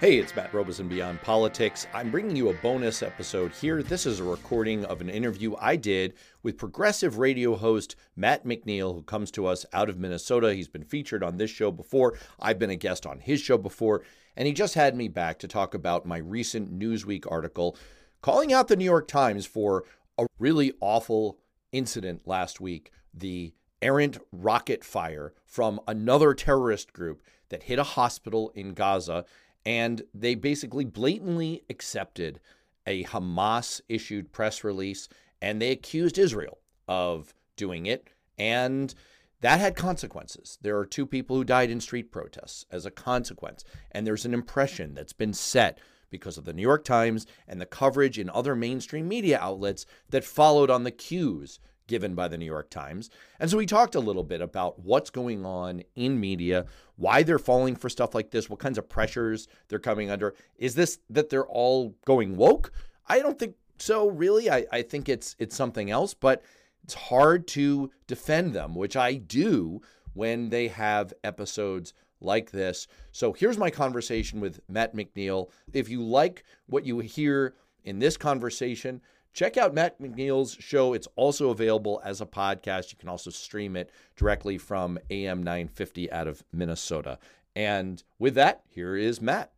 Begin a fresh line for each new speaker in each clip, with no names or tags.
Hey, it's Matt Robison Beyond Politics. I'm bringing you a bonus episode here. This is a recording of an interview I did with progressive radio host Matt McNeil, who comes to us out of Minnesota. He's been featured on this show before. I've been a guest on his show before, and he just had me back to talk about my recent Newsweek article calling out the New York Times for a really awful incident last week the errant rocket fire from another terrorist group that hit a hospital in Gaza and they basically blatantly accepted a Hamas issued press release and they accused Israel of doing it. And that had consequences. There are two people who died in street protests as a consequence. And there's an impression that's been set because of the New York Times and the coverage in other mainstream media outlets that followed on the cues given by the New York Times. And so we talked a little bit about what's going on in media, why they're falling for stuff like this, what kinds of pressures they're coming under. Is this that they're all going woke? I don't think so, really. I, I think it's it's something else, but it's hard to defend them, which I do when they have episodes like this. So here's my conversation with Matt McNeil. If you like what you hear in this conversation, Check out Matt McNeil's show. It's also available as a podcast. You can also stream it directly from AM 950 out of Minnesota. And with that, here is Matt.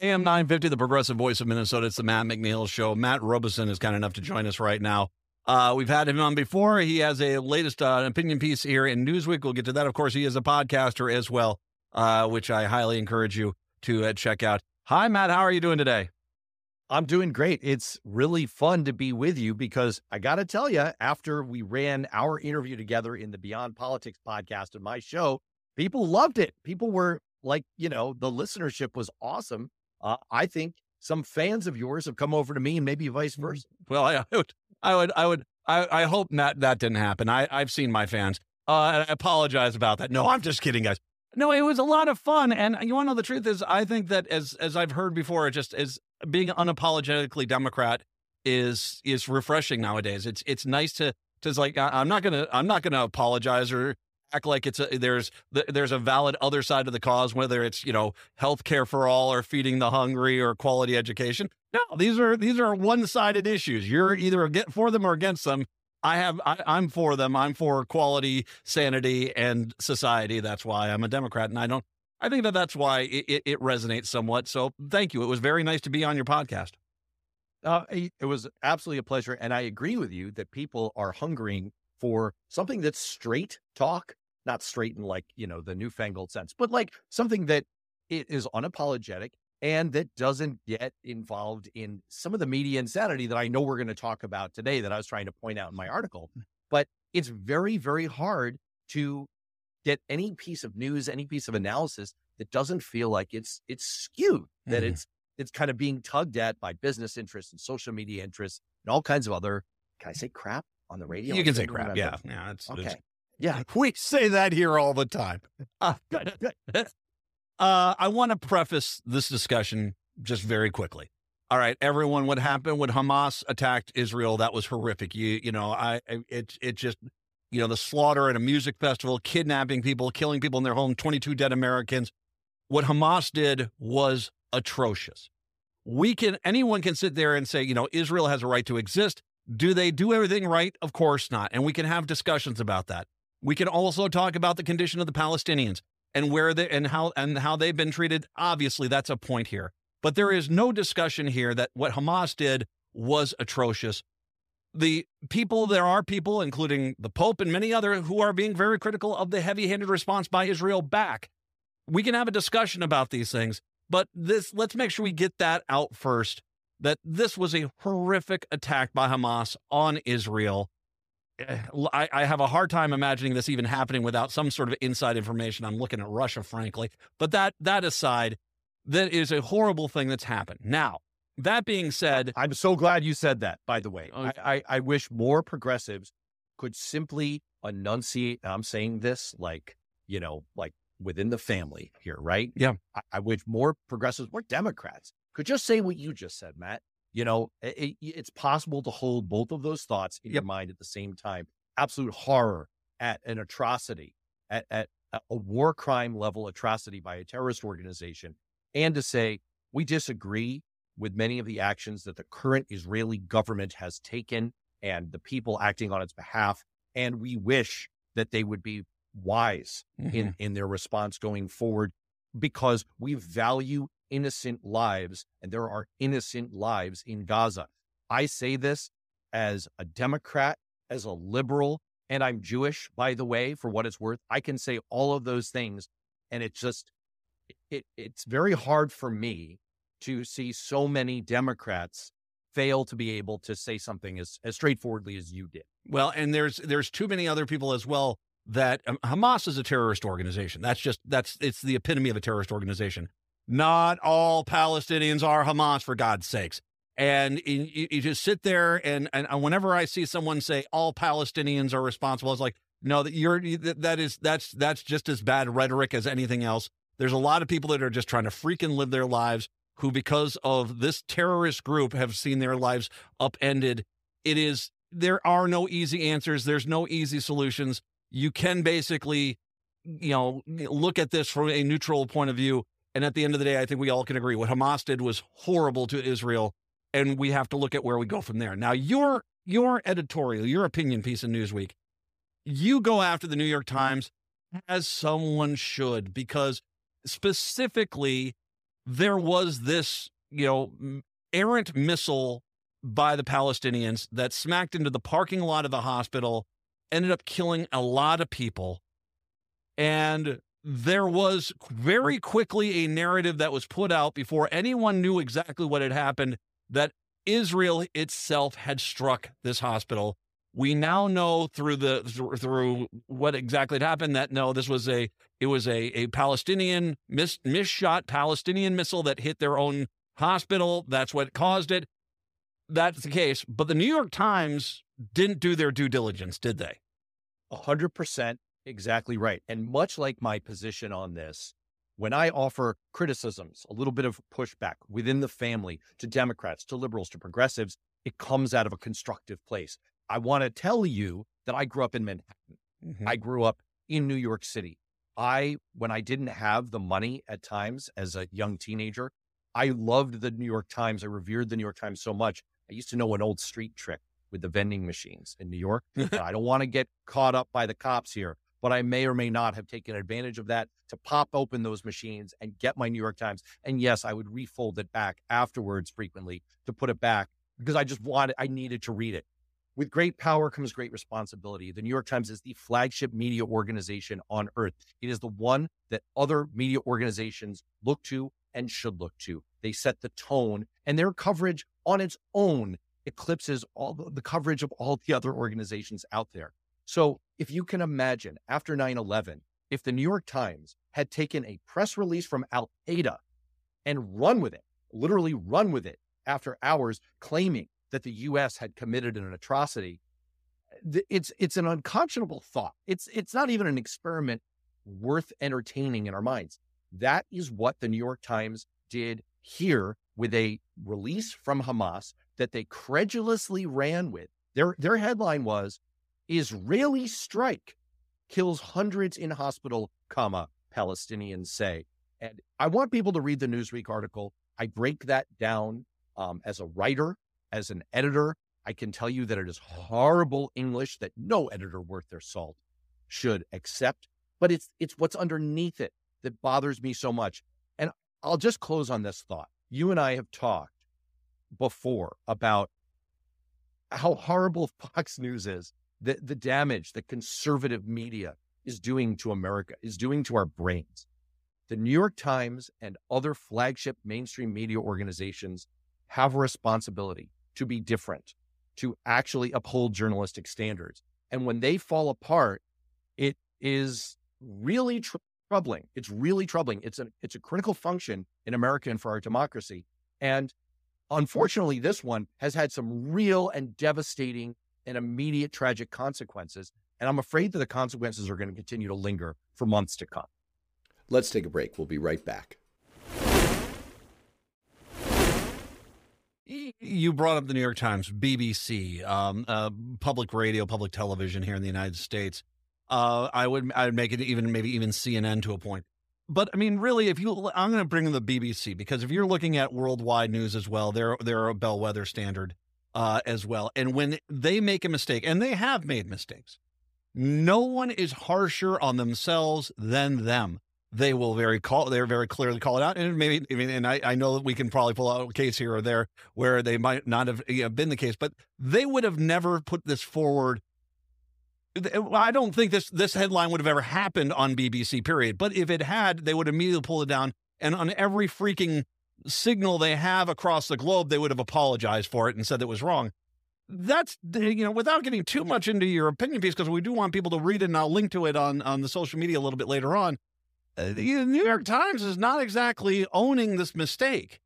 AM 950, the progressive voice of Minnesota. It's the Matt McNeil show. Matt Robison is kind enough to join us right now. Uh, we've had him on before. He has a latest uh, opinion piece here in Newsweek. We'll get to that. Of course, he is a podcaster as well, uh, which I highly encourage you to uh, check out. Hi, Matt. How are you doing today?
I'm doing great. It's really fun to be with you because I got to tell you, after we ran our interview together in the Beyond Politics podcast of my show, people loved it. People were like, you know, the listenership was awesome. Uh, I think some fans of yours have come over to me and maybe vice mm-hmm. versa.
Well, I would, I would, I would, I, I hope that that didn't happen. I, I've seen my fans. Uh, I apologize about that. No, I'm just kidding, guys. No, it was a lot of fun. And you want to know the truth is, I think that as as I've heard before, it just is being unapologetically Democrat is is refreshing nowadays. It's it's nice to to like I'm not gonna I'm not gonna apologize or act like it's a, there's there's a valid other side of the cause, whether it's you know health care for all or feeding the hungry or quality education. No, these are these are one sided issues. You're mm-hmm. either for them or against them. I have I, I'm for them. I'm for quality, sanity, and society. That's why I'm a Democrat, and I don't I think that that's why it, it, it, resonates somewhat. So thank you. It was very nice to be on your podcast.
Uh, it was absolutely a pleasure. And I agree with you that people are hungering for something that's straight talk, not straight in like, you know, the newfangled sense, but like something that it is unapologetic and that doesn't get involved in some of the media insanity that I know we're going to talk about today that I was trying to point out in my article. Hmm. But it's very, very hard to get any piece of news, any piece of analysis that doesn't feel like it's it's skewed, that mm-hmm. it's it's kind of being tugged at by business interests and social media interests and all kinds of other. Can I say crap on the radio?
You can say crap. Yeah, yeah.
It's, okay. It's, yeah,
we say that here all the time. Uh, uh, I want to preface this discussion just very quickly. All right, everyone, what happened when Hamas attacked Israel? That was horrific. You, you know, I, it, it just you know, the slaughter at a music festival, kidnapping people, killing people in their home, 22 dead Americans. What Hamas did was atrocious. We can, anyone can sit there and say, you know, Israel has a right to exist. Do they do everything right? Of course not. And we can have discussions about that. We can also talk about the condition of the Palestinians and where they and how and how they've been treated. Obviously, that's a point here. But there is no discussion here that what Hamas did was atrocious the people, there are people, including the Pope and many other, who are being very critical of the heavy handed response by Israel back. We can have a discussion about these things, but this, let's make sure we get that out first that this was a horrific attack by Hamas on Israel. Eh, I, I, have a hard time imagining this even happening without some sort of inside information. I'm looking at Russia, frankly. But that that aside, that is a horrible thing that's happened. Now, that being said,
I'm so glad you said that, by the way. Okay. I, I, I wish more progressives could simply enunciate. I'm saying this like, you know, like within the family here, right?
Yeah.
I, I wish more progressives, more Democrats could just say what you just said, Matt. You know, it, it's possible to hold both of those thoughts in yep. your mind at the same time. Absolute horror at an atrocity, at, at a war crime level atrocity by a terrorist organization and to say we disagree with many of the actions that the current Israeli government has taken and the people acting on its behalf. And we wish that they would be wise mm-hmm. in, in their response going forward because we value innocent lives and there are innocent lives in Gaza. I say this as a Democrat, as a liberal, and I'm Jewish, by the way, for what it's worth. I can say all of those things. And it's just, it, it's very hard for me to see so many Democrats fail to be able to say something as, as straightforwardly as you did.
Well, and there's there's too many other people as well that um, Hamas is a terrorist organization. That's just that's it's the epitome of a terrorist organization. Not all Palestinians are Hamas, for God's sakes. And you, you just sit there and, and whenever I see someone say all Palestinians are responsible, it's like, no, that you're that is that's that's just as bad rhetoric as anything else. There's a lot of people that are just trying to freaking live their lives who, because of this terrorist group, have seen their lives upended. It is, there are no easy answers, there's no easy solutions. You can basically, you know, look at this from a neutral point of view. And at the end of the day, I think we all can agree what Hamas did was horrible to Israel. And we have to look at where we go from there. Now, your your editorial, your opinion piece in Newsweek, you go after the New York mm-hmm. Times as someone should, because specifically there was this, you know, errant missile by the Palestinians that smacked into the parking lot of the hospital, ended up killing a lot of people. And there was very quickly a narrative that was put out before anyone knew exactly what had happened that Israel itself had struck this hospital. We now know through the through what exactly happened that no, this was a it was a, a Palestinian mis, misshot Palestinian missile that hit their own hospital. That's what caused it. That's the case. But the New York Times didn't do their due diligence, did they?
A hundred percent exactly right. And much like my position on this, when I offer criticisms, a little bit of pushback within the family to Democrats, to liberals, to progressives, it comes out of a constructive place. I want to tell you that I grew up in Manhattan. Mm-hmm. I grew up in New York City. I, when I didn't have the money at times as a young teenager, I loved the New York Times. I revered the New York Times so much. I used to know an old street trick with the vending machines in New York. I don't want to get caught up by the cops here, but I may or may not have taken advantage of that to pop open those machines and get my New York Times. And yes, I would refold it back afterwards frequently to put it back because I just wanted, I needed to read it. With great power comes great responsibility. The New York Times is the flagship media organization on earth. It is the one that other media organizations look to and should look to. They set the tone, and their coverage on its own eclipses all the, the coverage of all the other organizations out there. So, if you can imagine after 9 11, if the New York Times had taken a press release from Al Qaeda and run with it, literally run with it after hours, claiming that the U.S. had committed an atrocity. It's it's an unconscionable thought. It's it's not even an experiment worth entertaining in our minds. That is what the New York Times did here with a release from Hamas that they credulously ran with. Their their headline was Israeli strike kills hundreds in hospital, comma, Palestinians say. And I want people to read the Newsweek article. I break that down um, as a writer as an editor, I can tell you that it is horrible English that no editor worth their salt should accept. But it's it's what's underneath it that bothers me so much. And I'll just close on this thought. You and I have talked before about how horrible Fox News is, the, the damage that conservative media is doing to America, is doing to our brains. The New York Times and other flagship mainstream media organizations have a responsibility to be different, to actually uphold journalistic standards. And when they fall apart, it is really tr- troubling. It's really troubling. It's a it's a critical function in America and for our democracy. And unfortunately, this one has had some real and devastating and immediate tragic consequences. And I'm afraid that the consequences are going to continue to linger for months to come.
Let's take a break. We'll be right back.
You brought up the New York Times, BBC, um, uh, public radio, public television here in the United States. Uh, I would I would make it even maybe even CNN to a point. but I mean, really, if you, I'm going to bring in the BBC because if you're looking at worldwide news as well, they're they're a bellwether standard uh, as well. And when they make a mistake, and they have made mistakes, no one is harsher on themselves than them. They will very call, they're very clearly call it out. And maybe, I mean, and I, I know that we can probably pull out a case here or there where they might not have you know, been the case, but they would have never put this forward I don't think this this headline would have ever happened on BBC. Period. But if it had, they would immediately pull it down, and on every freaking signal they have across the globe, they would have apologized for it and said it was wrong. That's you know, without getting too much into your opinion piece, because we do want people to read it, and I'll link to it on on the social media a little bit later on. Uh, the New York Times is not exactly owning this mistake.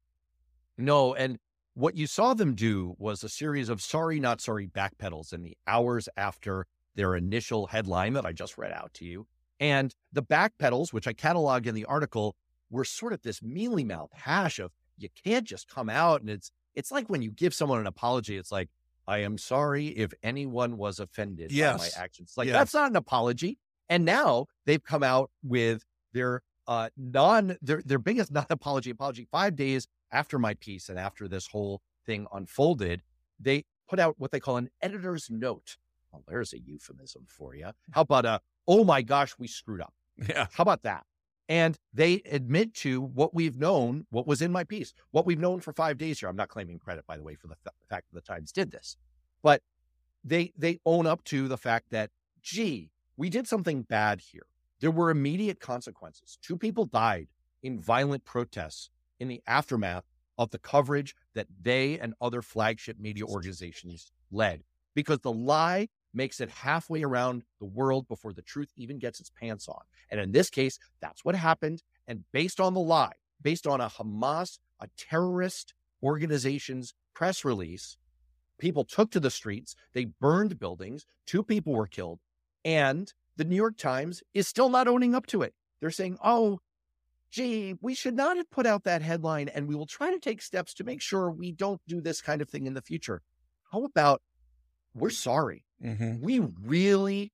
No, and what you saw them do was a series of sorry, not sorry backpedals in the hours after their initial headline that I just read out to you. And the backpedals, which I cataloged in the article, were sort of this mealy mouth hash of you can't just come out and it's it's like when you give someone an apology, it's like, I am sorry if anyone was offended yes. by my actions. Like yes. that's not an apology. And now they've come out with their uh non their their biggest non apology apology five days after my piece and after this whole thing unfolded, they put out what they call an editor's note well, there's a euphemism for you. How about a, oh my gosh, we screwed up?
Yeah.
How about that? And they admit to what we've known, what was in my piece, what we've known for five days here. I'm not claiming credit, by the way, for the th- fact that the Times did this, but they they own up to the fact that, gee, we did something bad here. There were immediate consequences. Two people died in violent protests in the aftermath of the coverage that they and other flagship media organizations led because the lie makes it halfway around the world before the truth even gets its pants on. And in this case, that's what happened. And based on the lie, based on a Hamas, a terrorist organization's press release, people took to the streets, they burned buildings, two people were killed, and the New York Times is still not owning up to it. They're saying, oh, gee, we should not have put out that headline, and we will try to take steps to make sure we don't do this kind of thing in the future. How about we're sorry. Mm-hmm. We really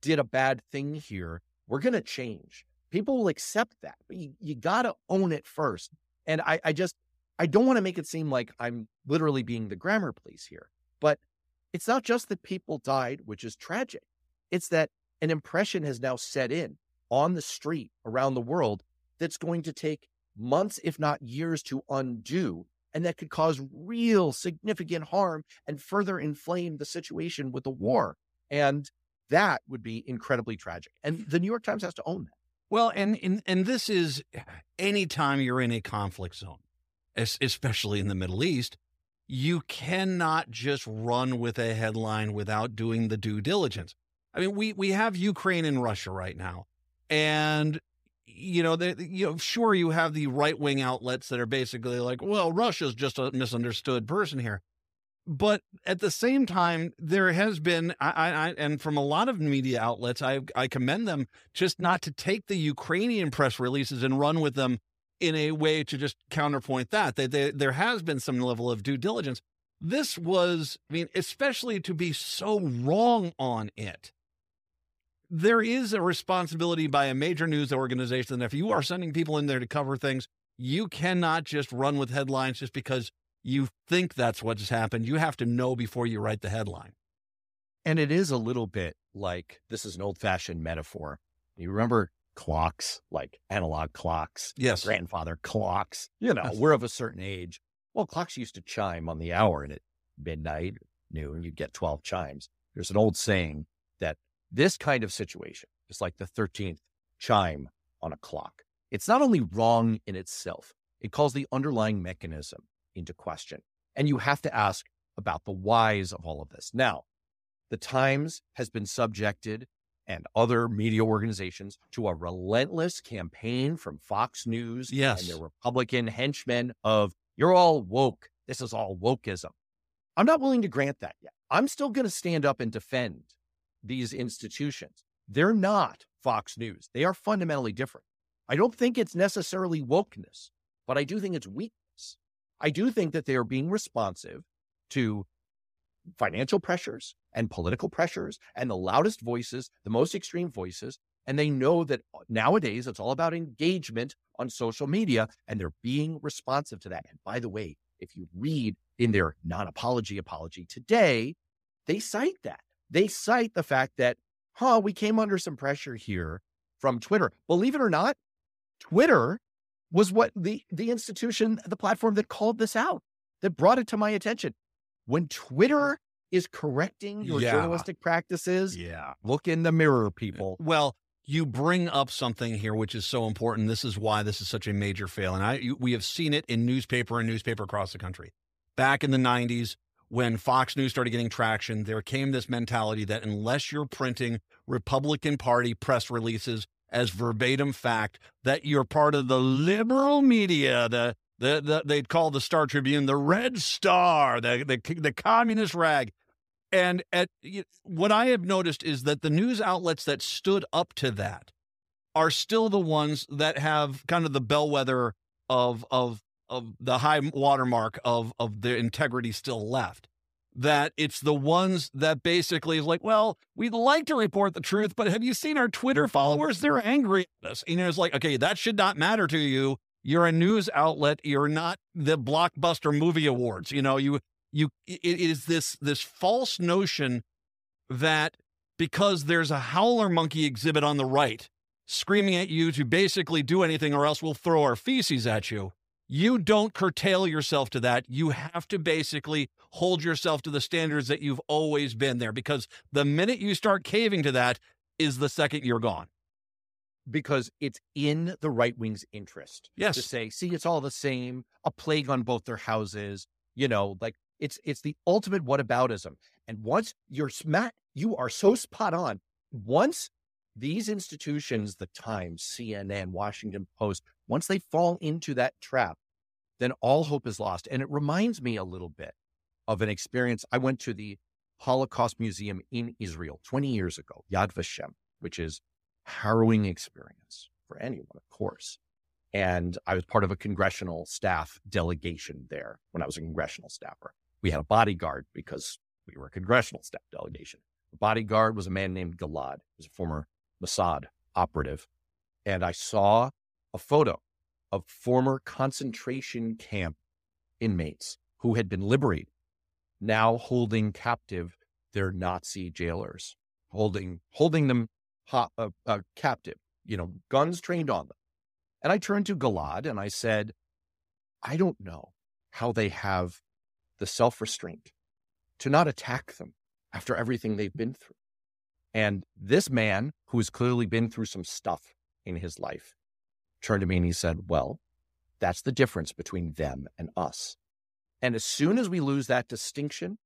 did a bad thing here. We're going to change. People will accept that, but you, you got to own it first. And I, I just, I don't want to make it seem like I'm literally being the grammar police here, but it's not just that people died, which is tragic. It's that an impression has now set in on the street around the world that's going to take months, if not years, to undo and that could cause real significant harm and further inflame the situation with the war. And that would be incredibly tragic. And the New York Times has to own that.
Well, and and, and this is anytime you're in a conflict zone, especially in the Middle East, you cannot just run with a headline without doing the due diligence. I mean, we we have Ukraine and Russia right now, and you know, they, you know, sure you have the right wing outlets that are basically like, well, Russia's just a misunderstood person here. But at the same time, there has been, I, I, and from a lot of media outlets, I, I commend them just not to take the Ukrainian press releases and run with them in a way to just counterpoint that. They, they, there has been some level of due diligence. This was, I mean, especially to be so wrong on it there is a responsibility by a major news organization that if you are sending people in there to cover things, you cannot just run with headlines just because you think that's what's happened. You have to know before you write the headline.
And it is a little bit like this is an old fashioned metaphor. You remember clocks, like analog clocks,
yes,
grandfather clocks. You know, we're of a certain age. Well, clocks used to chime on the hour, and at midnight, noon, you'd get 12 chimes. There's an old saying that this kind of situation is like the 13th chime on a clock. It's not only wrong in itself, it calls the underlying mechanism into question. And you have to ask about the whys of all of this. Now, the Times has been subjected and other media organizations to a relentless campaign from Fox News
yes.
and their Republican henchmen of you're all woke. This is all wokeism. I'm not willing to grant that yet. I'm still going to stand up and defend these institutions. They're not Fox News. They are fundamentally different. I don't think it's necessarily wokeness, but I do think it's weakness. I do think that they are being responsive to financial pressures and political pressures and the loudest voices, the most extreme voices And they know that nowadays it's all about engagement on social media and they're being responsive to that. And by the way, if you read in their non apology apology today, they cite that. They cite the fact that, huh, we came under some pressure here from Twitter. Believe it or not, Twitter was what the, the institution, the platform that called this out, that brought it to my attention. When Twitter is correcting your
Yeah.
journalistic practices,
Yeah.
look in the mirror, people.
Well, you bring up something here which is so important. This is why this is such a major fail, and I you, we have seen it in newspaper and newspaper across the country. Back in the '90s, when Fox News started getting traction, there came this mentality that unless you're printing Republican Party press releases as verbatim fact, that you're part of the liberal media, the the, the they'd call the Star Tribune the Red Star, the the, the communist rag. And at what I have noticed is that the news outlets that stood up to that are still the ones that have kind of the bellwether of of of the high watermark of of their integrity still left. That it's the ones that basically is like, well, we'd like to report the truth, but have you seen our Twitter followers? They're angry at us. You know, it's like, okay, that should not matter to you. You're a news outlet. You're not the blockbuster movie awards. You know, you you it is this this false notion that because there's a howler monkey exhibit on the right screaming at you to basically do anything or else we'll throw our feces at you you don't curtail yourself to that you have to basically hold yourself to the standards that you've always been there because the minute you start caving to that is the second you're gone
because it's in the right wing's interest
yes
to say, see, it's all the same, a plague on both their houses, you know, like it's it's the ultimate whataboutism. And once you're Matt, you are so spot on. Once these institutions, the Times, CNN, Washington Post, once they fall into that trap, then all hope is lost. And it reminds me a little bit of an experience. I went to the Holocaust Museum in Israel 20 years ago, Yad Vashem, which is harrowing experience for anyone, of course. And I was part of a congressional staff delegation there when I was a congressional staffer. We had a bodyguard because we were a congressional staff delegation. The bodyguard was a man named Gilad, he was a former Mossad operative. And I saw a photo of former concentration camp inmates who had been liberated, now holding captive their Nazi jailers, holding holding them uh, uh, captive, you know, guns trained on them. And I turned to Gilad and I said, I don't know how they have the self restraint to not attack them after everything they've been through. And this man, who has clearly been through some stuff in his life, turned to me and he said, Well, that's the difference between them and us. And as soon as we lose that distinction,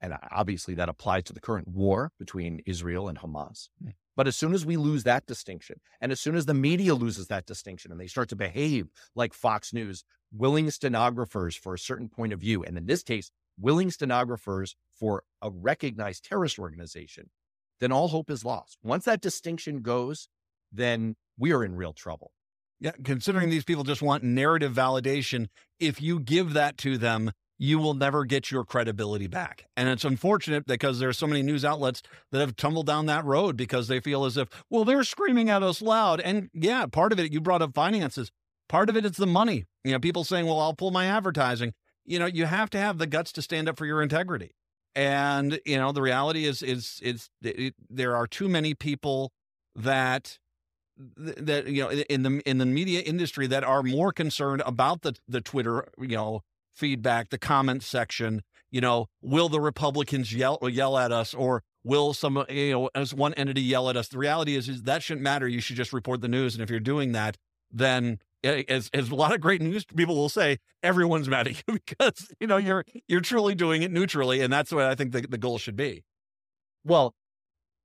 and obviously that applies to the current war between Israel and Hamas, mm. but as soon as we lose that distinction, and as soon as the media loses that distinction and they start to behave like Fox News, willing stenographers for a certain point of view, and in this case, willing stenographers for a recognized terrorist organization, then all hope is lost. Once that distinction goes, then we are in real trouble.
Yeah, considering mm. these people just want narrative validation, if you give that to them, you will never get your credibility back. And it's unfortunate because there are so many news outlets that have tumbled down that road because they feel as if, well, they're screaming at us loud. And yeah, part of it, you brought up finances. Part of it is the money. You know, people saying, well, I'll pull my advertising. You know, you have to have the guts to stand up for your integrity. And, you know, the reality is, is, is it, there are too many people that that you know in the in the media industry that are more concerned about the the Twitter you know feedback, the comment section. You know, will the Republicans yell yell at us, or will some you know as one entity yell at us? The reality is, is that shouldn't matter. You should just report the news, and if you're doing that, then eh, as as a lot of great news people will say, everyone's mad at you because you know you're you're truly doing it neutrally, and that's what I think the, the goal should be.
Well,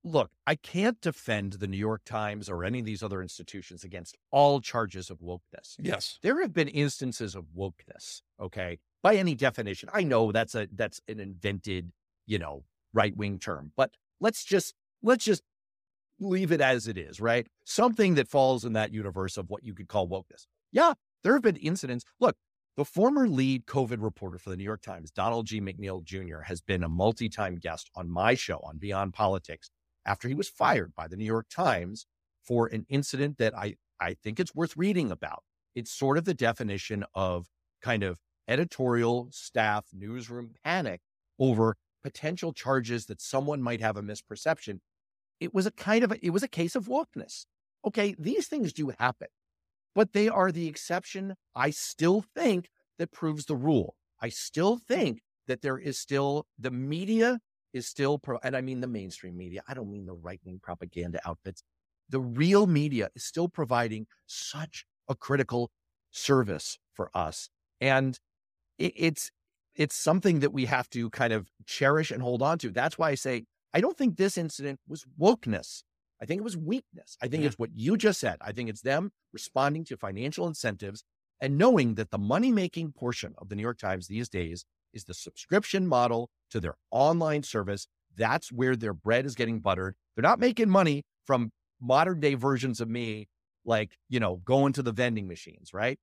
look, I can't defend the New York Times or any of these other institutions against all charges of wokeness.
Yes.
There have been instances of wokeness, okay? By any definition. I know that's a that's an invented, you know, right-wing term, but let's just let's just leave it as it is, right? Something that falls in that universe of what you could call wokeness. Yeah, there have been incidents. Look, the former lead COVID reporter for the New York Times, Donald G. McNeil Jr., has been a multi-time guest on my show on Beyond Politics after he was fired by the New York Times for an incident that I, I think it's worth reading about. It's sort of the definition of kind of editorial staff newsroom panic over potential charges that someone might have a misperception. It was a kind of a, it was a case of wokeness. Okay, these things do happen, but they are the exception. I still think that proves the rule. I still think that there is still the media is still, pro, and I mean the mainstream media. I don't mean the right wing propaganda outfits. The real media is still providing such a critical service for us, and it, it's it's something that we have to kind of cherish and hold on to. That's why I say I don't think this incident was wokeness. I think it was weakness. I think yeah. it's what you just said. I think it's them responding to financial incentives and knowing that the money making portion of the New York Times these days is the subscription model to their online service. That's where their bread is getting buttered. They're not making money from modern day versions of me, like, you know, going to the vending machines, right?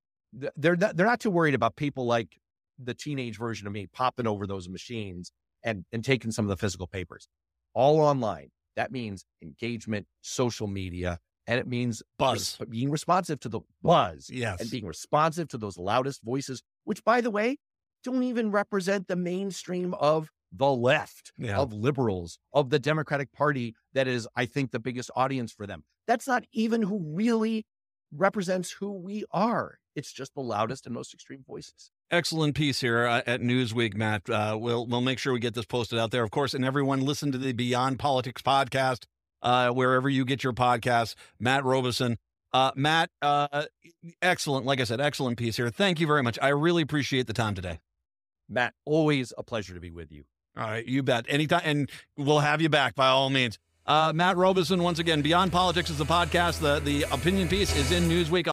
They're not, they're not too worried about people like the teenage version of me popping over those machines and, and taking some of the physical papers all online. That means engagement, social media, and it means
buzz,
being responsive to the buzz.
Yes.
And being responsive to those loudest voices, which, by the way, don't even represent the mainstream of the left, yeah. of liberals, of the Democratic Party. That is, I think, the biggest audience for them. That's not even who really represents who we are. It's just the loudest and most extreme voices.
Excellent piece here uh, at Newsweek, Matt. Uh, we'll we'll make sure we get this posted out there, of course. And everyone, listen to the Beyond Politics podcast uh, wherever you get your podcasts. Matt Robison. Uh, Matt, uh, excellent. Like I said, excellent piece here. Thank you very much. I really appreciate the time today.
Matt, always a pleasure to be with you.
All right, you bet. Anytime, and we'll have you back by all means. Uh, Matt Robison, once again, Beyond Politics is the podcast. The the opinion piece is in Newsweek.